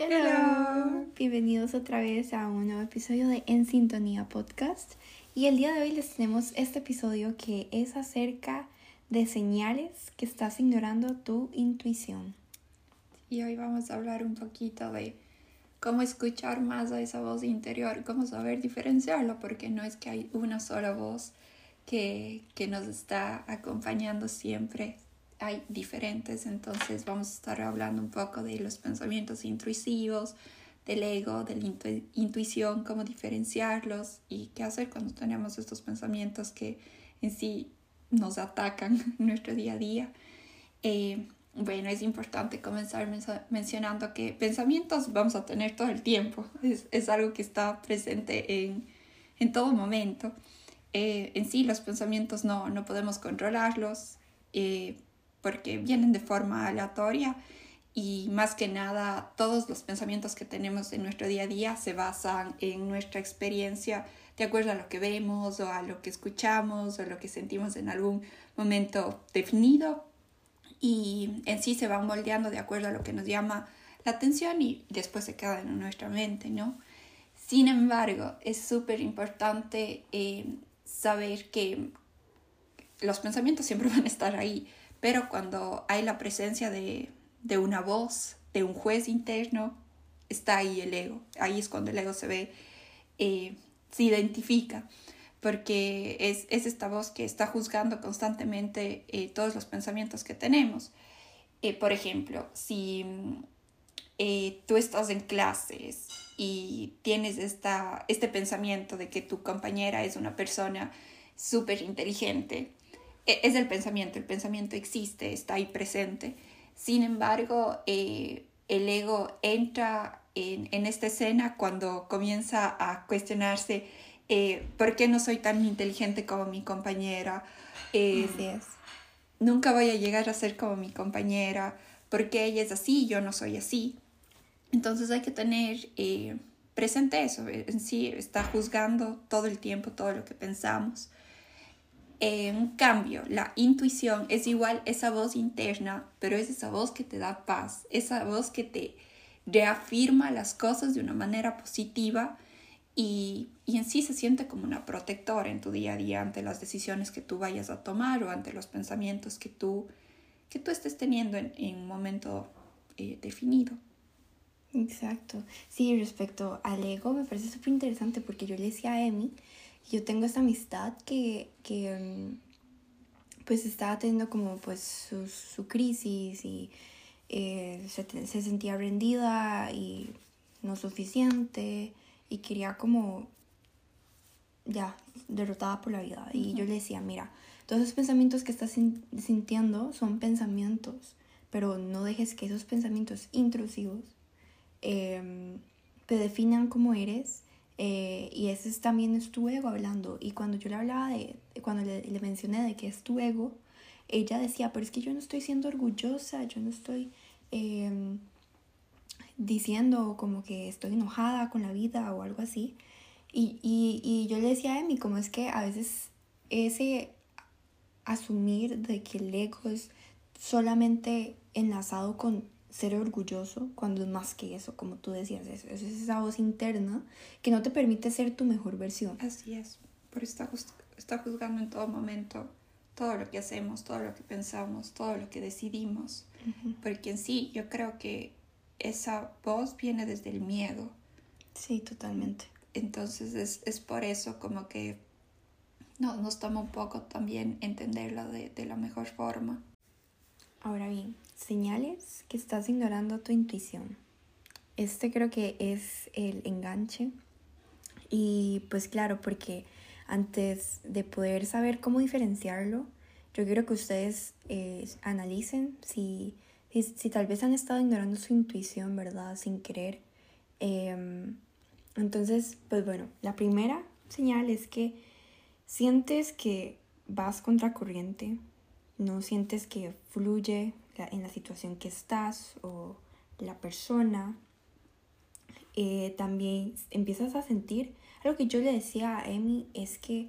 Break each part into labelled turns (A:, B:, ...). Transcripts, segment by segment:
A: Hello. Bienvenidos otra vez a un nuevo episodio de En Sintonía Podcast. Y el día de hoy les tenemos este episodio que es acerca de señales que estás ignorando tu intuición.
B: Y hoy vamos a hablar un poquito de cómo escuchar más a esa voz interior, cómo saber diferenciarlo, porque no es que hay una sola voz que, que nos está acompañando siempre, hay diferentes, entonces vamos a estar hablando un poco de los pensamientos intrusivos, del ego, de la intuición, cómo diferenciarlos y qué hacer cuando tenemos estos pensamientos que en sí nos atacan en nuestro día a día. Eh, bueno, es importante comenzar mencionando que pensamientos vamos a tener todo el tiempo, es, es algo que está presente en, en todo momento. Eh, en sí los pensamientos no, no podemos controlarlos, eh, porque vienen de forma aleatoria y más que nada todos los pensamientos que tenemos en nuestro día a día se basan en nuestra experiencia de acuerdo a lo que vemos o a lo que escuchamos o lo que sentimos en algún momento definido y en sí se van moldeando de acuerdo a lo que nos llama la atención y después se quedan en nuestra mente, ¿no? Sin embargo, es súper importante eh, saber que los pensamientos siempre van a estar ahí, pero cuando hay la presencia de, una voz, de un juez interno, está ahí el ego. Ahí es cuando el ego se ve, eh, se identifica, porque es, esta voz que está juzgando constantemente eh, todos los pensamientos que tenemos. Eh, por ejemplo, si tú estás en clases y tienes esta, este pensamiento de que tu compañera es una persona súper inteligente, es el pensamiento, el pensamiento existe, está ahí presente. Sin embargo, eh, el ego entra en, en, esta escena cuando comienza a cuestionarse eh, por qué no soy tan inteligente como mi compañera.
A: Eh, así es.
B: Nunca voy a llegar a ser como mi compañera, porque ella es así yo no soy así. Entonces hay que tener presente eso, en sí está juzgando todo el tiempo todo lo que pensamos. En cambio, la intuición es igual esa voz interna, pero es esa voz que te da paz, esa voz que te reafirma las cosas de una manera positiva y, en sí se siente como una protectora en tu día a día ante las decisiones que tú vayas a tomar o ante los pensamientos que tú, que tú estés teniendo en, un momento eh, definido.
A: Exacto. Sí, respecto al ego me parece súper interesante porque yo le decía a Emi yo tengo esta amistad que, mm, pues estaba teniendo como pues su, crisis y eh, se, se, sentía rendida y no suficiente y quería como ya derrotada por la vida. Y yo le decía, mira, todos esos pensamientos que estás sintiendo son pensamientos, pero no dejes que esos pensamientos intrusivos em, te definan como eres eh, y ese es, también es tu ego hablando. Y cuando yo le hablaba de, cuando le, mencioné de que es tu ego, ella decía, pero es que yo no estoy siendo orgullosa, yo no estoy em, diciendo como que estoy enojada con la vida o algo así. Y, y, y yo le decía a Emi, como es que a veces ese asumir de que el ego es solamente enlazado con ser orgulloso cuando es más que eso, como tú decías, eso, es esa voz interna que no te permite ser tu mejor versión.
B: Así es, por está, está juzgando en todo momento todo lo que hacemos, todo lo que pensamos, todo lo que decidimos, porque en sí yo creo que esa voz viene desde el miedo.
A: Sí, totalmente.
B: Entonces es, es por eso como que no, nos toma un poco también entenderla de, de la mejor forma.
A: Ahora bien, señales que estás ignorando tu intuición. Este creo que es el enganche. Y pues claro, porque antes de poder saber cómo diferenciarlo, yo quiero que ustedes eh, analicen si, si, tal vez han estado ignorando su intuición, ¿verdad? Sin querer. Em, entonces, pues bueno, la primera señal es que sientes que vas contra corriente, no sientes que fluye en la situación que estás o la persona. Eh, también empiezas a sentir, algo que yo le decía a Emi es que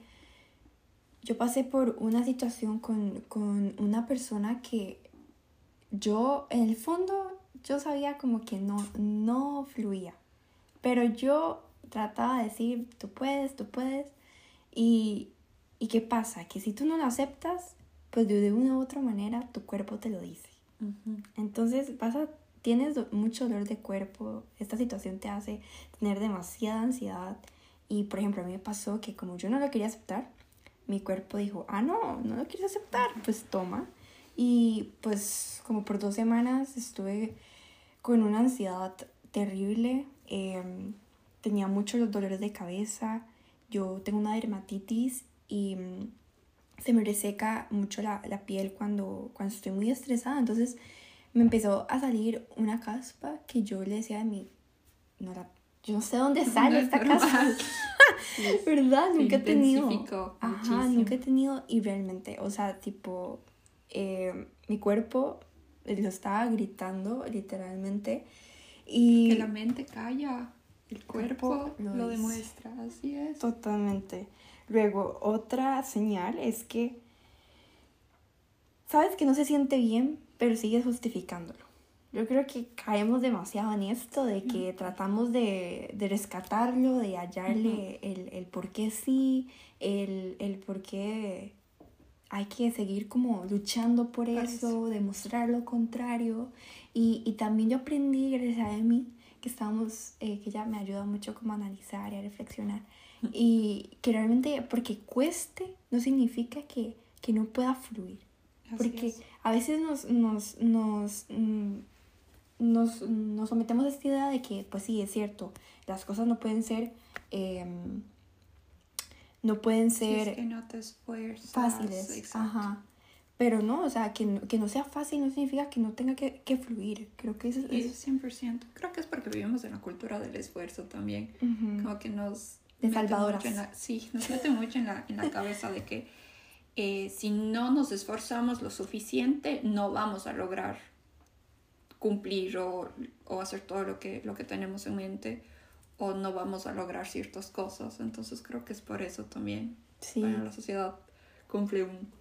A: yo pasé por una situación con, con una persona que yo en el fondo yo sabía como que no, no fluía. Pero yo trataba de decir, tú puedes, tú puedes. Y, ¿y qué pasa? Que si tú no lo aceptas, pues de una u otra manera tu cuerpo te lo dice. Entonces vas a, tienes mucho dolor de cuerpo, esta situación te hace tener demasiada ansiedad. Y por ejemplo, a mí me pasó que como yo no lo quería aceptar, mi cuerpo dijo, ah, no, no lo quieres aceptar, pues toma. Y pues como por dos semanas estuve con una ansiedad terrible, em, tenía muchos dolores de cabeza, yo tengo una dermatitis y mm, se me reseca mucho la, la, piel cuando, cuando estoy muy estresada, entonces me empezó a salir una caspa que yo le decía a mí, no la, yo no sé dónde sale esta caspa, ¿verdad? Nunca he tenido. Ajá, nunca he tenido y realmente, o sea, tipo, eh, mi cuerpo lo estaba gritando literalmente y...
B: La mente calla, el cuerpo, lo, demuestra, así es.
A: Totalmente. Luego, otra señal es que sabes que no se siente bien, pero sigues justificándolo. Yo creo que caemos demasiado en esto de que tratamos de, de rescatarlo, de hallarle el, el por qué sí, el, el por qué hay que seguir como luchando por eso, demostrar lo contrario. Y, y, también yo aprendí, gracias a Emi, que estábamos, eh, que ella me ayuda mucho como a analizar y a reflexionar. Y que realmente porque cueste no significa que, que no pueda fluir. porque a veces nos, nos, nos, mm, nos, nos, sometemos a esta idea de que, pues sí, es cierto, las cosas no pueden ser... Em, no pueden ser
B: que no te esfuerzas,
A: fáciles. Ajá. Pero no, o sea, que no, que no sea fácil no significa que no tenga que, que fluir. Creo que eso
B: es... 100%. Creo que es porque vivimos en la cultura del esfuerzo también. Como que nos... De salvadoras. sí, nos mete mucho en la, en la cabeza de que eh, si no nos esforzamos lo suficiente, no vamos a lograr cumplir o, o hacer todo lo que, lo que tenemos en mente o no vamos a lograr ciertas cosas. Entonces creo que es por eso también. Sí. la sociedad cumple un...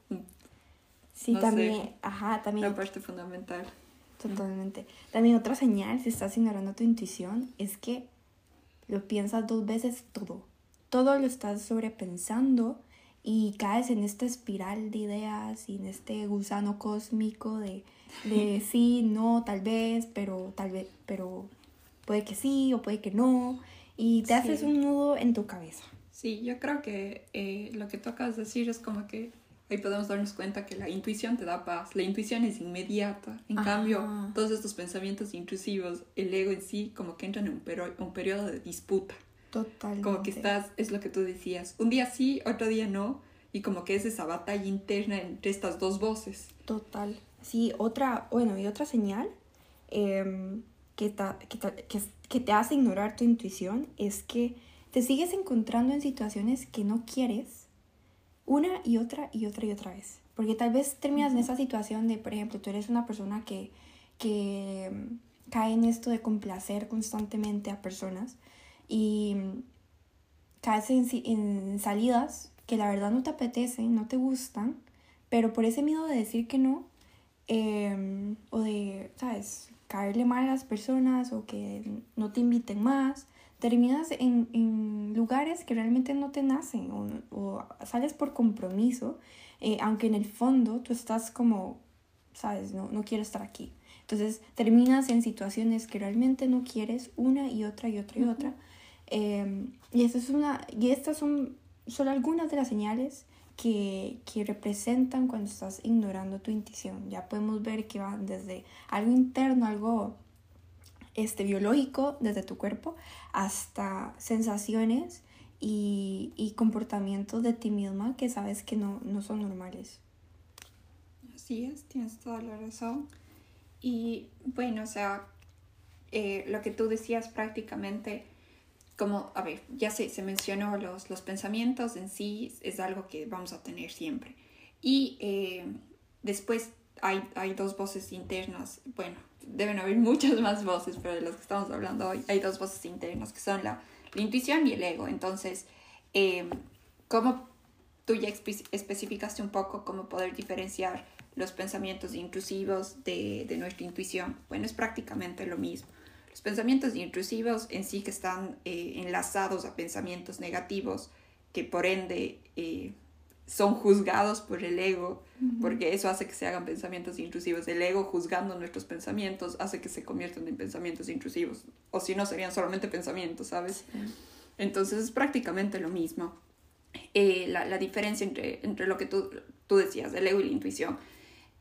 A: sí, también, ajá, también.
B: La parte fundamental.
A: Totalmente. También otra señal, si estás ignorando tu intuición, es que lo piensas dos veces todo. Todo lo estás sobrepensando y caes en esta espiral de ideas y en este gusano cósmico de, de sí, no, tal vez, pero tal vez, pero puede que sí o puede que no, y te haces un nudo en tu cabeza.
B: Sí, yo creo que eh, lo que tocas decir es como que ahí podemos darnos cuenta que la intuición te da paz, la intuición es inmediata, en cambio todos estos pensamientos intrusivos, el ego en sí como que entran en un, un periodo de disputa. Totalmente. Como que estás, es lo que tú decías, un día sí, otro día no, y como que es esa batalla interna entre estas dos voces.
A: Total. Sí, otra, bueno, y otra señal eh, que, que, que, te hace ignorar tu intuición es que te sigues encontrando en situaciones que no quieres una y otra y otra y otra vez. Porque tal vez terminas en esa situación de, por ejemplo, tú eres una persona que, que mm, cae en esto de complacer constantemente a personas y mm, caes en, en salidas que la verdad no te apetecen, no te gustan, pero por ese miedo de decir que no, eh, o de, ¿sabes? caerle mal a las personas o que no te inviten más, terminas en, en lugares que realmente no te nacen o, o sales por compromiso, eh, aunque en el fondo tú estás como, sabes, no, no quiero estar aquí. Entonces terminas en situaciones que realmente no quieres una y otra y otra y otra. Em, y, eso es una, y estas son solo algunas de las señales que, que, representan cuando estás ignorando tu intuición. Ya podemos ver que van desde algo interno, algo este, biológico desde tu cuerpo, hasta sensaciones y, y comportamientos de ti misma que sabes que no, no son normales.
B: Así es, tienes toda la razón. Y bueno, o sea, eh, lo que tú decías prácticamente como, a ver, ya se, se mencionó los, los pensamientos en sí, es algo que vamos a tener siempre. Y eh, después hay, hay dos voces internas, bueno, deben haber muchas más voces, pero de las que estamos hablando hoy, hay dos voces internas que son la, la intuición y el ego. Entonces, eh, ¿cómo tú ya especificaste un poco cómo poder diferenciar los pensamientos intrusivos de, de nuestra intuición? Bueno, es prácticamente lo mismo los pensamientos intrusivos en sí que están eh, enlazados a pensamientos negativos, que por ende eh, son juzgados por el ego, porque eso hace que se hagan pensamientos intrusivos. El ego juzgando nuestros pensamientos hace que se conviertan en pensamientos intrusivos, o si no serían solamente pensamientos, ¿sabes? Entonces es prácticamente lo mismo. Eh, la, la, diferencia entre, entre lo que tú, tú decías, el ego y la intuición.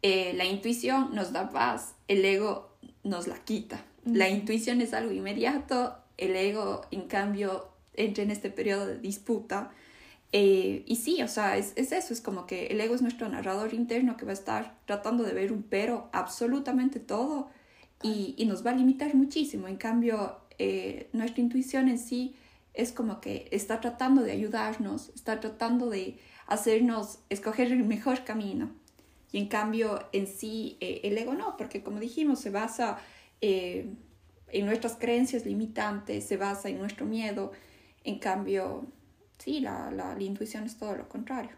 B: Eh, la intuición nos da paz, el ego nos la quita. La intuición es algo inmediato, el ego, en cambio, entra en este periodo de disputa eh, y sí, o sea, es, es, eso, es como que el ego es nuestro narrador interno que va a estar tratando de ver un pero absolutamente todo y, y nos va a limitar muchísimo. En cambio, eh, nuestra intuición en sí es como que está tratando de ayudarnos, está tratando de hacernos escoger el mejor camino. Y en cambio, en sí, eh, el ego no, porque como dijimos, se basa en nuestras creencias limitantes, se basa en nuestro miedo. En cambio, sí, la, la, la intuición es todo lo contrario.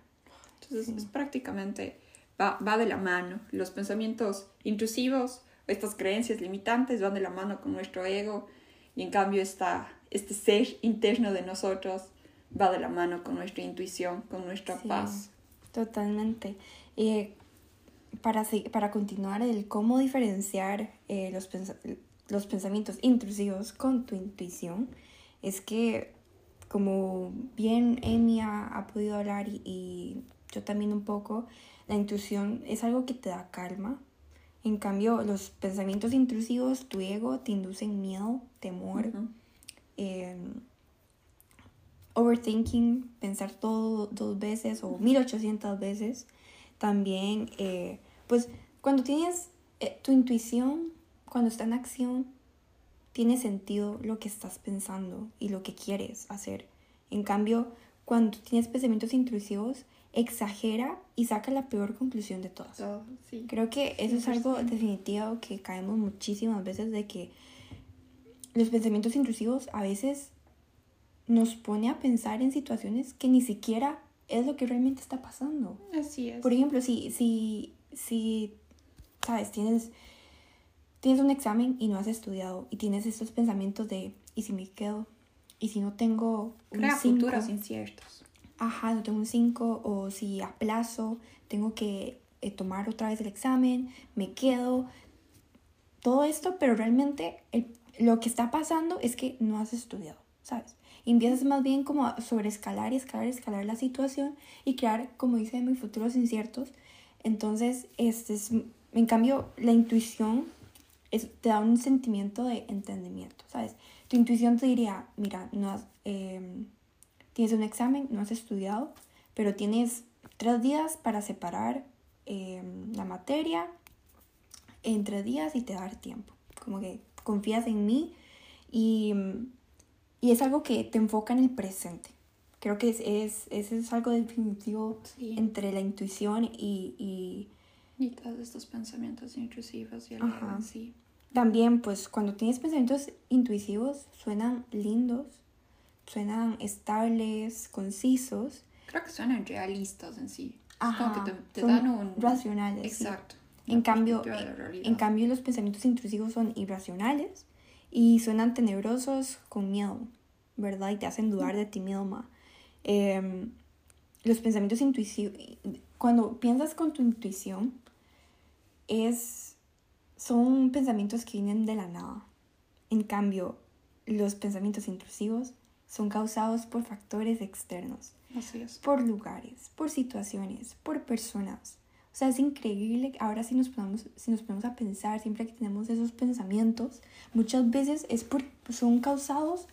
B: Entonces, es prácticamente va, va de la mano. Los pensamientos intrusivos, estas creencias limitantes van de la mano con nuestro ego y en cambio esta, este ser interno de nosotros va de la mano con nuestra intuición, con nuestra
A: Sí,
B: paz.
A: Totalmente. Y para, se- para continuar, el cómo diferenciar eh, los, pensa- los pensamientos intrusivos con tu intuición, es que como bien Amy ha, ha podido hablar y, y yo también un poco, la intuición es algo que te da calma. En cambio, los pensamientos intrusivos, tu ego, te inducen miedo, temor,
B: Ujú.
A: eh, overthinking, pensar todo dos veces o 1800 veces. También, eh, pues cuando tienes eh, tu intuición, cuando está en acción, tiene sentido lo que estás pensando y lo que quieres hacer. En cambio, cuando tienes pensamientos intrusivos, exagera y saca la peor conclusión de todas.
B: Sí.
A: Creo que eso es algo
B: 100%.
A: definitivo que caemos muchísimas veces de que los pensamientos intrusivos a veces nos pone a pensar en situaciones que ni siquiera es lo que realmente está pasando.
B: Así es.
A: Por ejemplo, si, si, si, sabes, tienes, tienes un examen y no has estudiado y tienes estos pensamientos de, ¿y si me quedo? ¿Y si no tengo un
B: Crea
A: cinco?
B: futuros inciertos.
A: ajá, no tengo un 5 o si aplazo, tengo que eh, tomar otra vez el examen, me quedo, todo esto, pero realmente el- lo que está pasando es que no has estudiado, ¿sabes? Y empiezas más bien como a sobreescalar y escalar y escalar la situación y crear, como dice mis futuros inciertos. Entonces, este es, en cambio, la intuición es- te da un sentimiento de entendimiento, ¿sabes? Tu intuición te diría, mira, no has, em, tienes un examen, no has estudiado, pero tienes tres días para separar em, la materia en tres días y te da tiempo. Como que confías en mí y, y es algo que te enfoca en el presente. Creo que es, es, es algo definitivo
B: Sí.
A: entre la intuición y, y
B: Y todos estos pensamientos intrusivos y el
A: Ajá.
B: ego en sí.
A: también, pues cuando tienes pensamientos intuitivos, suenan lindos, suenan estables, concisos,
B: Creo que suenan realistas en sí.
A: Ajá,
B: como que te, te
A: son
B: dan un...
A: racionales. sí.
B: Exacto.
A: En cambio,
B: realidad.
A: en cambio, los pensamientos intrusivos son irracionales y suenan tenebrosos con miedo, ¿verdad? Y te hacen dudar de ti misma. Em, los pensamientos intuitivos, cuando piensas con tu intuición, es, son pensamientos que vienen de la nada. En cambio, los pensamientos intrusivos son causados por factores externos
B: Así es.
A: por lugares, por situaciones, por personas. O sea, es increíble. Ahora si nos ponemos, si nos ponemos a pensar, siempre que tenemos esos pensamientos, muchas veces es por, son causados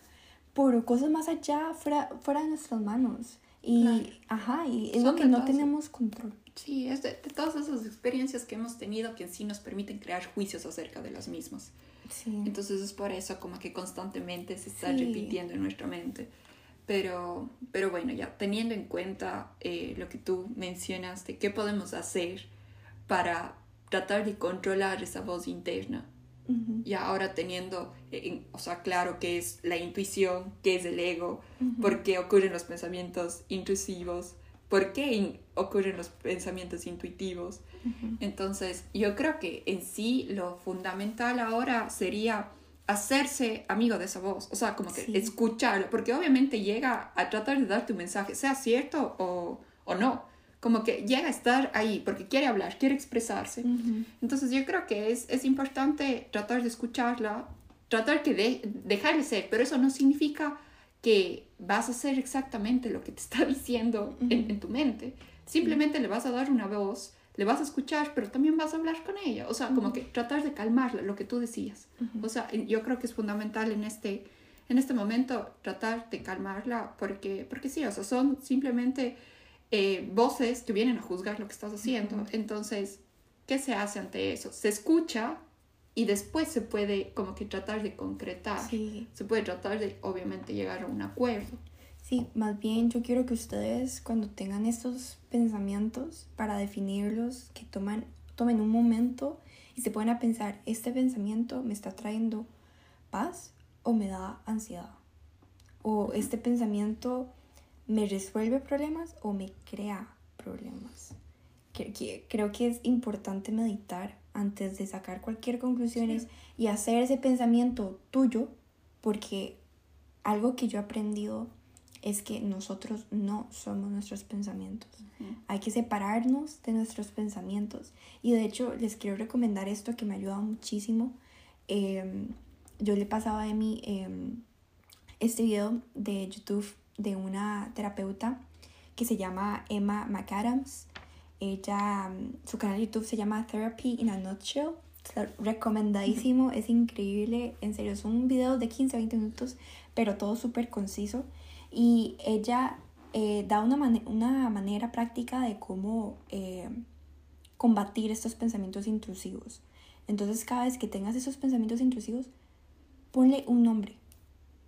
A: por cosas más allá, fuera, fuera de nuestras manos. Y,
B: Claro.
A: ajá, y es
B: Son
A: lo que no tenemos control.
B: Sí, es de, de todas esas experiencias que hemos tenido que en sí nos permiten crear juicios acerca de las mismas.
A: Sí.
B: Entonces es por eso como que constantemente se está
A: Sí.
B: repitiendo en nuestra mente. Pero, pero bueno, ya teniendo en cuenta eh, lo que tú mencionaste, ¿qué podemos hacer para tratar de controlar esa voz interna?
A: Ujú,
B: Y ahora teniendo, eh, o sea, claro que es la intuición, qué es el ego, por qué ocurren los pensamientos intrusivos, por qué ocurren los pensamientos intuitivos. Entonces, yo creo que en sí lo fundamental ahora sería hacerse amigo de esa voz, o sea, como que escucharlo, porque obviamente llega a tratar de darte un mensaje, sea cierto o, o no, como que llega a estar ahí porque quiere hablar, quiere expresarse. Entonces yo creo que es, es importante tratar de escucharla, tratar que de, dejarle ser, pero eso no significa que vas a hacer exactamente lo que te está diciendo en, tu mente. Simplemente le vas a dar una voz, le vas a escuchar, pero también vas a hablar con ella. O sea, como que tratar de calmarla, lo que tú decías. O sea, yo creo que es fundamental en este, en este momento tratar de calmarla porque, porque sí, o sea, son simplemente eh, voces que vienen a juzgar lo que estás haciendo. Entonces, ¿qué se hace ante eso? Se escucha y después se puede como que tratar de concretar. Se puede tratar de, obviamente, llegar a un acuerdo.
A: Sí, más bien yo quiero que ustedes cuando tengan estos pensamientos para definirlos, que toman, tomen un momento y se puedan a pensar, ¿este pensamiento me está trayendo paz o me da ansiedad? ¿O este pensamiento me resuelve problemas o me crea problemas? Creo que es importante meditar antes de sacar cualquier conclusión y hacer ese pensamiento tuyo, porque algo que yo he aprendido es que nosotros no somos nuestros pensamientos. Hay que separarnos de nuestros pensamientos. Y de hecho les quiero recomendar esto que me ha ayudado muchísimo. Em, yo le pasaba a mí em, este video de YouTube de una terapeuta que se llama Emma McAdams. Ella, mm, su canal de YouTube se llama Therapy in a Nutshell. recomendadísimo, es increíble, en serio, es un video de 15 a 20 minutos, pero todo súper conciso. Y ella eh, da una, una, manera práctica de cómo eh, combatir estos pensamientos intrusivos. Entonces, cada vez que tengas esos pensamientos intrusivos, ponle un nombre.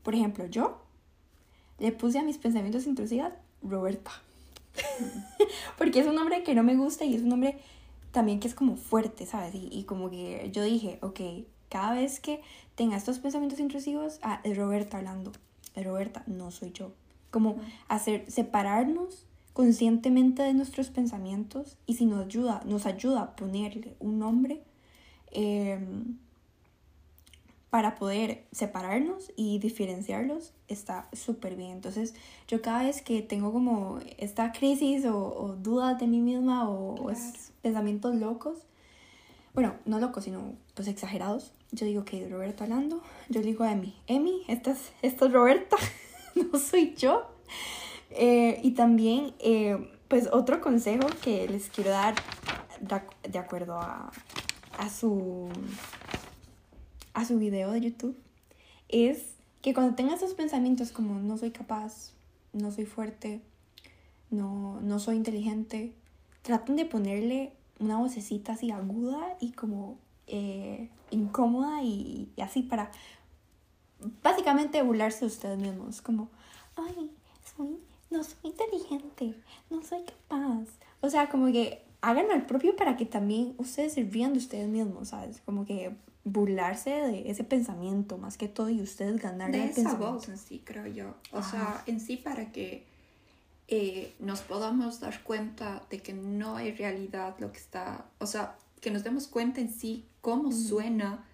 A: Por ejemplo, yo le puse a mis pensamientos intrusivos Roberta. Porque es un nombre que no me gusta y es un nombre también que es como fuerte, ¿sabes? Y, como que yo dije, ok, cada vez que tenga estos pensamientos intrusivos, ah, es Roberta hablando. Es Roberta, no soy yo. Como hacer, separarnos conscientemente de nuestros pensamientos y si nos ayuda, nos ayuda a ponerle un nombre, eh, para poder separarnos y diferenciarlos está súper bien. Entonces yo cada vez que tengo como esta crisis o, dudas de mí misma o, pensamientos locos, bueno, no locos, sino pues exagerados, yo digo que Roberto hablando, yo digo a Emi, Emi, esta es, esta es Roberta, no soy yo. Eh, y también, eh, pues otro consejo que les quiero dar de, acuerdo a, a su a su video de YouTube es que cuando tengan esos pensamientos como no soy capaz, no soy fuerte, no, no soy inteligente, traten de ponerle una vocecita así aguda y como eh, incómoda y, así para básicamente burlarse de ustedes mismos, como, ay, soy, no soy inteligente, no soy capaz. O sea, como que hagan al propio para que también ustedes se rían de ustedes mismos, ¿sabes? Como que burlarse de ese pensamiento más que todo y ustedes ganar
B: de esa voz en sí creo yo. O sea en sí para que eh, nos podamos dar cuenta de que no hay realidad lo que está o sea que nos demos cuenta en sí cómo suena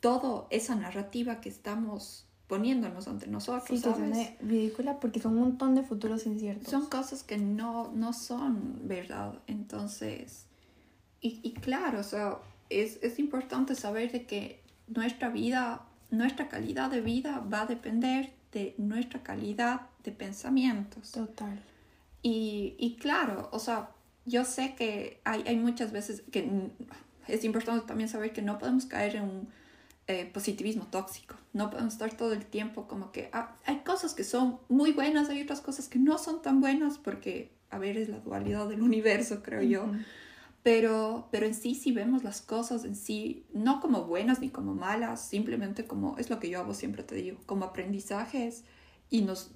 B: toda esa narrativa que estamos poniéndonos ante nosotros
A: sí, ¿sabes? ridícula porque son un montón de futuros inciertos.
B: Son cosas que no no son verdad. Entonces y, y claro o sea es, es importante saber de que nuestra vida, nuestra calidad de vida va a depender de nuestra calidad de pensamientos.
A: Total.
B: Y, y claro, o sea, yo sé que hay, hay, muchas veces que es importante también saber que no podemos caer en un eh, positivismo tóxico. No podemos estar todo el tiempo como que ah, hay cosas que son muy buenas, hay otras cosas que no son tan buenas porque, a ver, es la dualidad del universo, creo yo. Pero, pero en sí, si vemos las cosas en sí, no como buenas ni como malas, simplemente como, es lo que yo hago siempre te digo, como aprendizajes y nos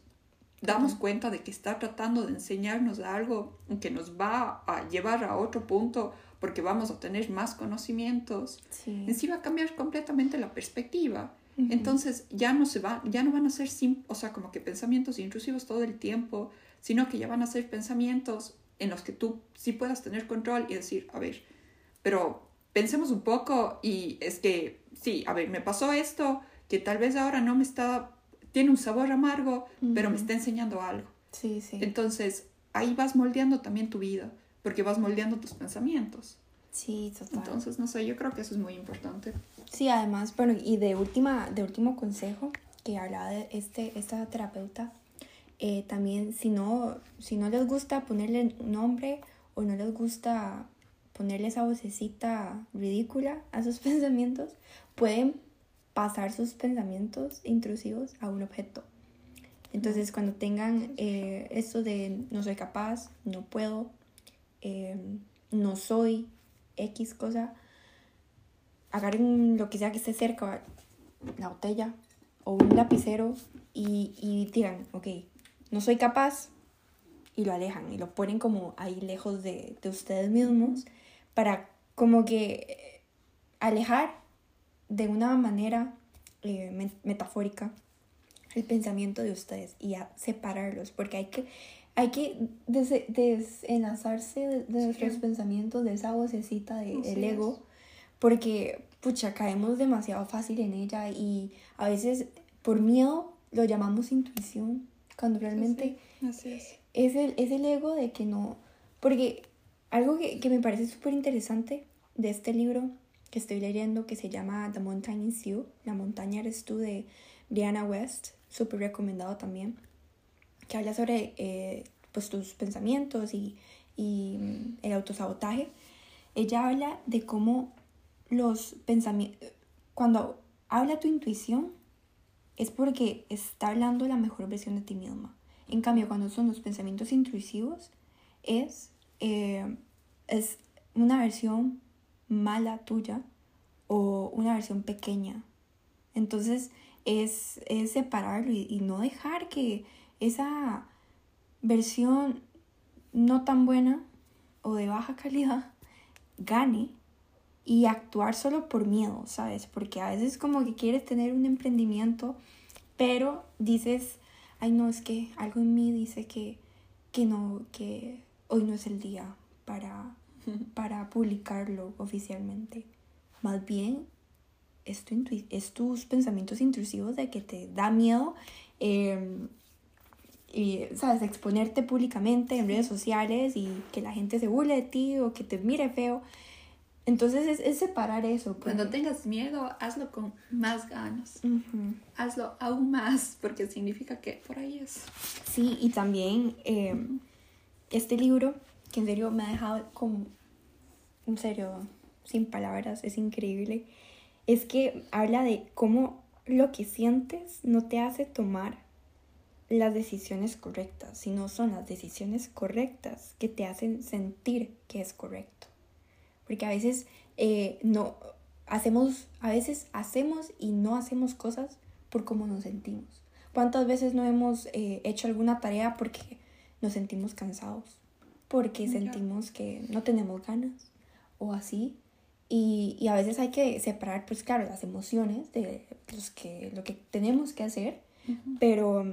B: damos cuenta de que está tratando de enseñarnos algo que nos va a llevar a otro punto porque vamos a tener más conocimientos, en sí va a cambiar completamente la perspectiva. Entonces ya no se va, ya no van a ser, o sea, como que pensamientos intrusivos todo el tiempo, sino que ya van a ser pensamientos en los que tú sí puedas tener control y decir, a ver, pero pensemos un poco y es que, sí, a ver, me pasó esto, que tal vez ahora no me está, tiene un sabor amargo, pero me está enseñando algo.
A: Sí, sí.
B: Entonces, ahí vas moldeando también tu vida, porque vas moldeando tus pensamientos.
A: Sí, total.
B: Entonces, no sé, yo creo que eso es muy importante.
A: Sí, además, bueno, y de última, de último consejo que hablaba de este, esta terapeuta, eh, también si no, si no les gusta ponerle un nombre o no les gusta ponerle esa vocecita ridícula a sus pensamientos, pueden pasar sus pensamientos intrusivos a un objeto. Entonces, cuando tengan eh, esto de no soy capaz, no puedo, eh, no soy X cosa, agarren lo que sea que esté cerca, la botella o un lapicero y, y digan, ok, no soy capaz, y lo alejan y lo ponen como ahí lejos de, de ustedes mismos para como que alejar de una manera eh, metafórica el pensamiento de ustedes y a separarlos porque hay que hay que des desenlazarse de, nuestros pensamientos de esa vocecita del ego porque pucha caemos demasiado fácil en ella y a veces por miedo lo llamamos intuición cuando realmente
B: es.
A: Es, el, es el ego de que no porque algo que, que me parece súper interesante de este libro que estoy leyendo que se llama The Mountain is You, La montaña eres tú de Brianna West, súper recomendado también, que habla sobre eh, pues, tus pensamientos y, y mm, el autosabotaje. Ella habla de cómo los pensamientos, cuando habla tu intuición, es porque está hablando la mejor versión de ti misma. En cambio, cuando son los pensamientos intrusivos, es, eh, es una versión mala tuya o una versión pequeña. Entonces es, es separarlo y, y, no dejar que esa versión no tan buena o de baja calidad gane y actuar solo por miedo, ¿sabes? Porque a veces como que quieres tener un emprendimiento, pero dices, ay no, es que algo en mí dice que, que no, que hoy no es el día para para publicarlo oficialmente. Más bien es, tu es tus pensamientos intrusivos de que te da miedo em, y, ¿sabes? Exponerte públicamente en redes sociales y que la gente se burle de ti o que te mire feo. Entonces es, separar eso.
B: Cuando tengas miedo, hazlo con más ganas. Hazlo aún más, porque significa que por ahí es.
A: Sí, y también em, este libro que en serio me ha dejado como, en serio, sin palabras, es increíble, es que habla de cómo lo que sientes no te hace tomar las decisiones correctas, sino son las decisiones correctas que te hacen sentir que es correcto. Porque a veces eh, no hacemos, a veces hacemos y no hacemos cosas por cómo nos sentimos. ¿Cuántas veces no hemos eh, hecho alguna tarea porque nos sentimos cansados? porque sentimos que no tenemos ganas o así. Y, y, a veces hay que separar, pues claro, las emociones de los que, lo que tenemos que hacer, pero,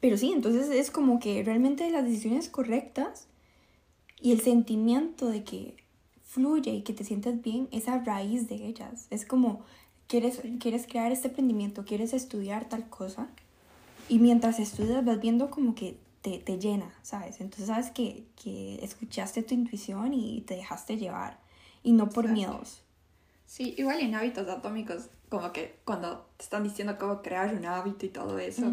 A: pero sí, entonces es como que realmente las decisiones correctas y el sentimiento de que fluye y que te sientes bien es a raíz de ellas. Es como, quieres, quieres crear este emprendimiento, quieres estudiar tal cosa, y mientras estudias vas viendo como que te, llena, ¿sabes? Entonces sabes que, que, escuchaste tu intuición y te dejaste llevar y no por miedos.
B: Sí, igual en hábitos atómicos, como que cuando te están diciendo cómo crear un hábito y todo eso,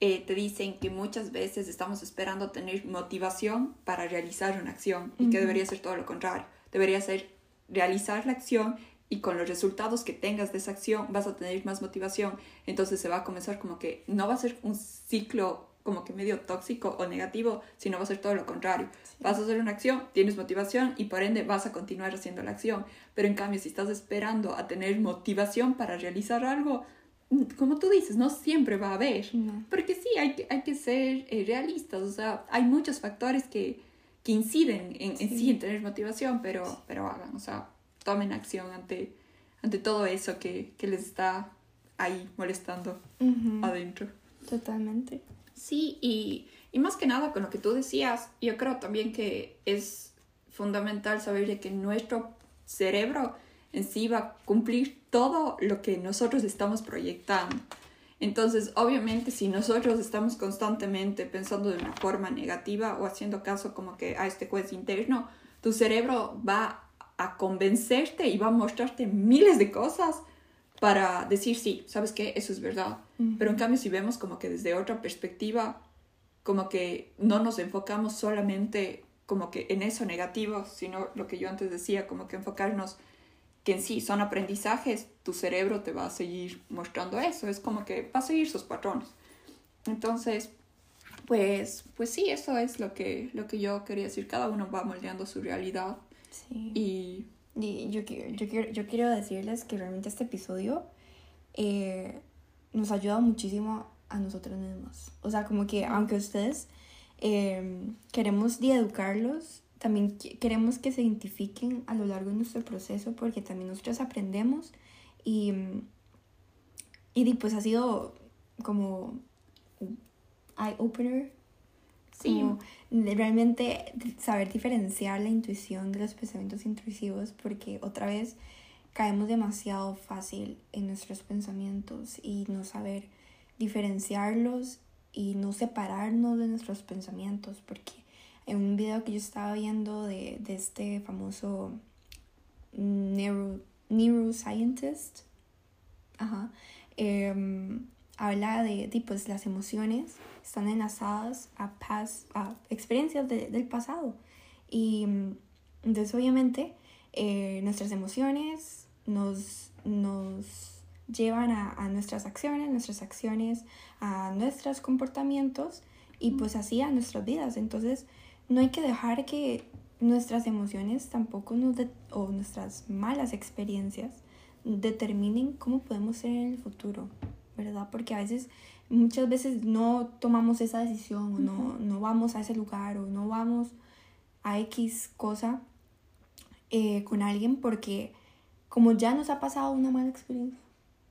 B: eh, te dicen que muchas veces estamos esperando tener motivación para realizar una acción y que debería ser todo lo contrario. Debería ser realizar la acción y con los resultados que tengas de esa acción vas a tener más motivación. Entonces se va a comenzar como que no va a ser un ciclo como que medio tóxico o negativo, sino va a ser todo lo contrario. Vas a hacer una acción, tienes motivación y por ende vas a continuar haciendo la acción. Pero en cambio, si estás esperando a tener motivación para realizar algo, mm, como tú dices, no siempre va a haber. Porque sí, hay que, hay que ser eh, realistas. O sea, hay muchos factores que, que inciden en sí. en tener motivación, pero, pero hagan, o sea, tomen acción ante, ante todo eso que, que les está ahí molestando adentro.
A: Totalmente.
B: Sí, y, y, más que nada con lo que tú decías, yo creo también que es fundamental saber de que nuestro cerebro en sí va a cumplir todo lo que nosotros estamos proyectando. Entonces, obviamente, si nosotros estamos constantemente pensando de una forma negativa o haciendo caso como que a este juez interno, tu cerebro va a convencerte y va a mostrarte miles de cosas para decir, sí, sabes que eso es verdad. Pero en cambio, si vemos como que desde otra perspectiva, como que no nos enfocamos solamente como que en eso negativo, sino lo que yo antes decía, como que enfocarnos que en sí son aprendizajes, tu cerebro te va a seguir mostrando eso, es como que va a seguir sus patrones. Entonces, pues, pues sí, eso es lo que, lo que yo quería decir, cada uno va moldeando su realidad. Sí.
A: Y, yo, yo, quiero, yo quiero decirles que realmente este episodio eh, nos ha ayudado muchísimo a nosotros mismos. O sea, como que aunque ustedes eh, queremos educarlos, también queremos que se identifiquen a lo largo de nuestro proceso porque también nosotros aprendemos y, y pues ha sido como eye-opener. Sí. realmente saber diferenciar la intuición de los pensamientos intrusivos porque otra vez caemos demasiado fácil en nuestros pensamientos y no saber diferenciarlos y no separarnos de nuestros pensamientos porque en un video que yo estaba viendo de, de este famoso neuro, neuroscientist, ajá, em, habla de, de, pues las emociones están enlazadas a, a experiencias del pasado y entonces obviamente eh, nuestras emociones nos, nos llevan a, a, nuestras acciones, nuestras acciones a nuestros comportamientos y pues así a nuestras vidas. Entonces, no hay que dejar que nuestras emociones tampoco nos o nuestras malas experiencias determinen cómo podemos ser en el futuro, ¿verdad? Porque a veces, muchas veces no tomamos esa decisión o no, no vamos a ese lugar o no vamos a X cosa eh, con alguien porque como ya nos ha pasado una mala experiencia,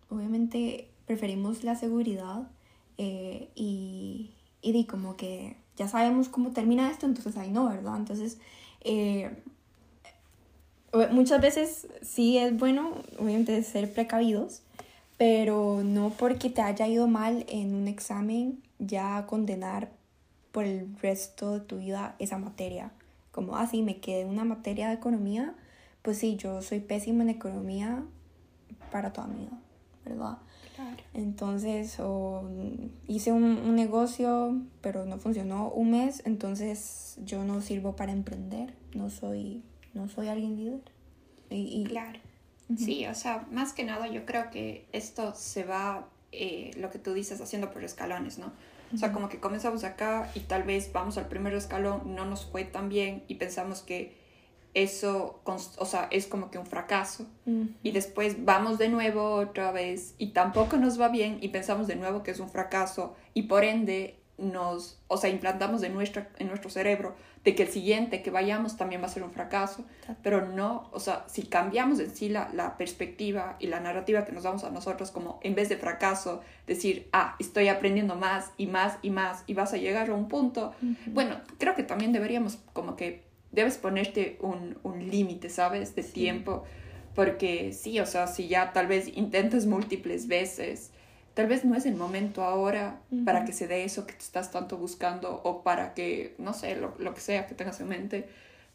A: obviamente preferimos la seguridad eh, y, y di como que ya sabemos cómo termina esto, entonces ahí no, ¿verdad? Entonces, eh, muchas veces sí es bueno, obviamente, ser precavidos, pero no porque te haya ido mal en un examen ya condenar por el resto de tu vida esa materia. Como, así ah, me quedé una materia de economía, pues sí, yo soy pésima en economía para toda mi vida, ¿verdad? Entonces, o hice un, negocio, pero no funcionó un mes, entonces yo no sirvo para emprender, no soy, no soy alguien líder. Y,
B: Claro. Sí, o sea, más que nada yo creo que esto se va, eh, lo que tú dices, haciendo por escalones, ¿no? O sea, como que comenzamos acá y tal vez vamos al primer escalón, no nos fue tan bien y pensamos que eso, o sea, es como que un fracaso. Y después vamos de nuevo otra vez y tampoco nos va bien y pensamos de nuevo que es un fracaso y por ende nos, o sea, implantamos de nuestra, en nuestro cerebro de que el siguiente que vayamos también va a ser un fracaso, pero no, o sea, si cambiamos en sí la, la, perspectiva y la narrativa que nos damos a nosotros como en vez de fracaso, decir, ah, estoy aprendiendo más y más y más y vas a llegar a un punto, bueno, creo que también deberíamos como que debes ponerte un, un límite, ¿sabes? De tiempo, porque sí, o sea, si ya tal vez intentas múltiples veces, tal vez no es el momento ahora para que se dé eso que te estás tanto buscando o para que, no sé, lo, lo, que sea que tengas en mente,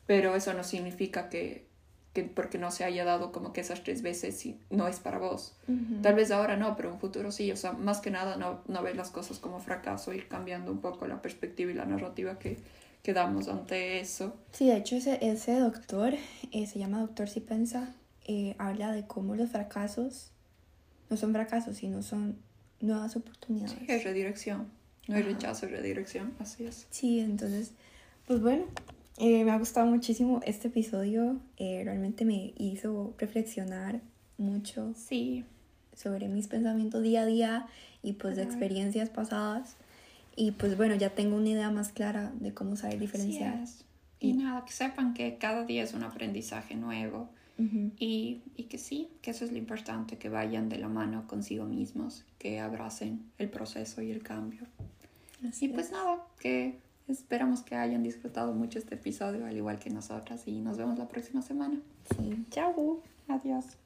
B: pero eso no significa que, que porque no se haya dado como que esas tres veces y no es para vos. Tal vez ahora no, pero en futuro sí, o sea, más que nada no, no ver las cosas como fracaso, ir cambiando un poco la perspectiva y la narrativa que, quedamos ante eso.
A: Sí, de hecho ese, ese doctor, eh, se llama Doctor Sipensa, eh, habla de cómo los fracasos no son fracasos, sino son nuevas oportunidades.
B: Sí, es redirección. No hay rechazo, es redirección, así es.
A: Sí, entonces, pues bueno, eh, me ha gustado muchísimo este episodio. realmente me hizo reflexionar mucho.
B: Sí.
A: Sobre mis pensamientos día a día y pues de experiencias pasadas. Y pues bueno, ya tengo una idea más clara de cómo saber diferenciar.
B: Y, nada, que sepan que cada día es un aprendizaje nuevo. y, y, que sí, que eso es lo importante, que vayan de la mano consigo mismos, que abracen el proceso y el cambio. y pues nada, que Esperamos que hayan disfrutado mucho este episodio, al igual que nosotras, y nos vemos la próxima semana.
A: Sí.
B: Chao. Adiós.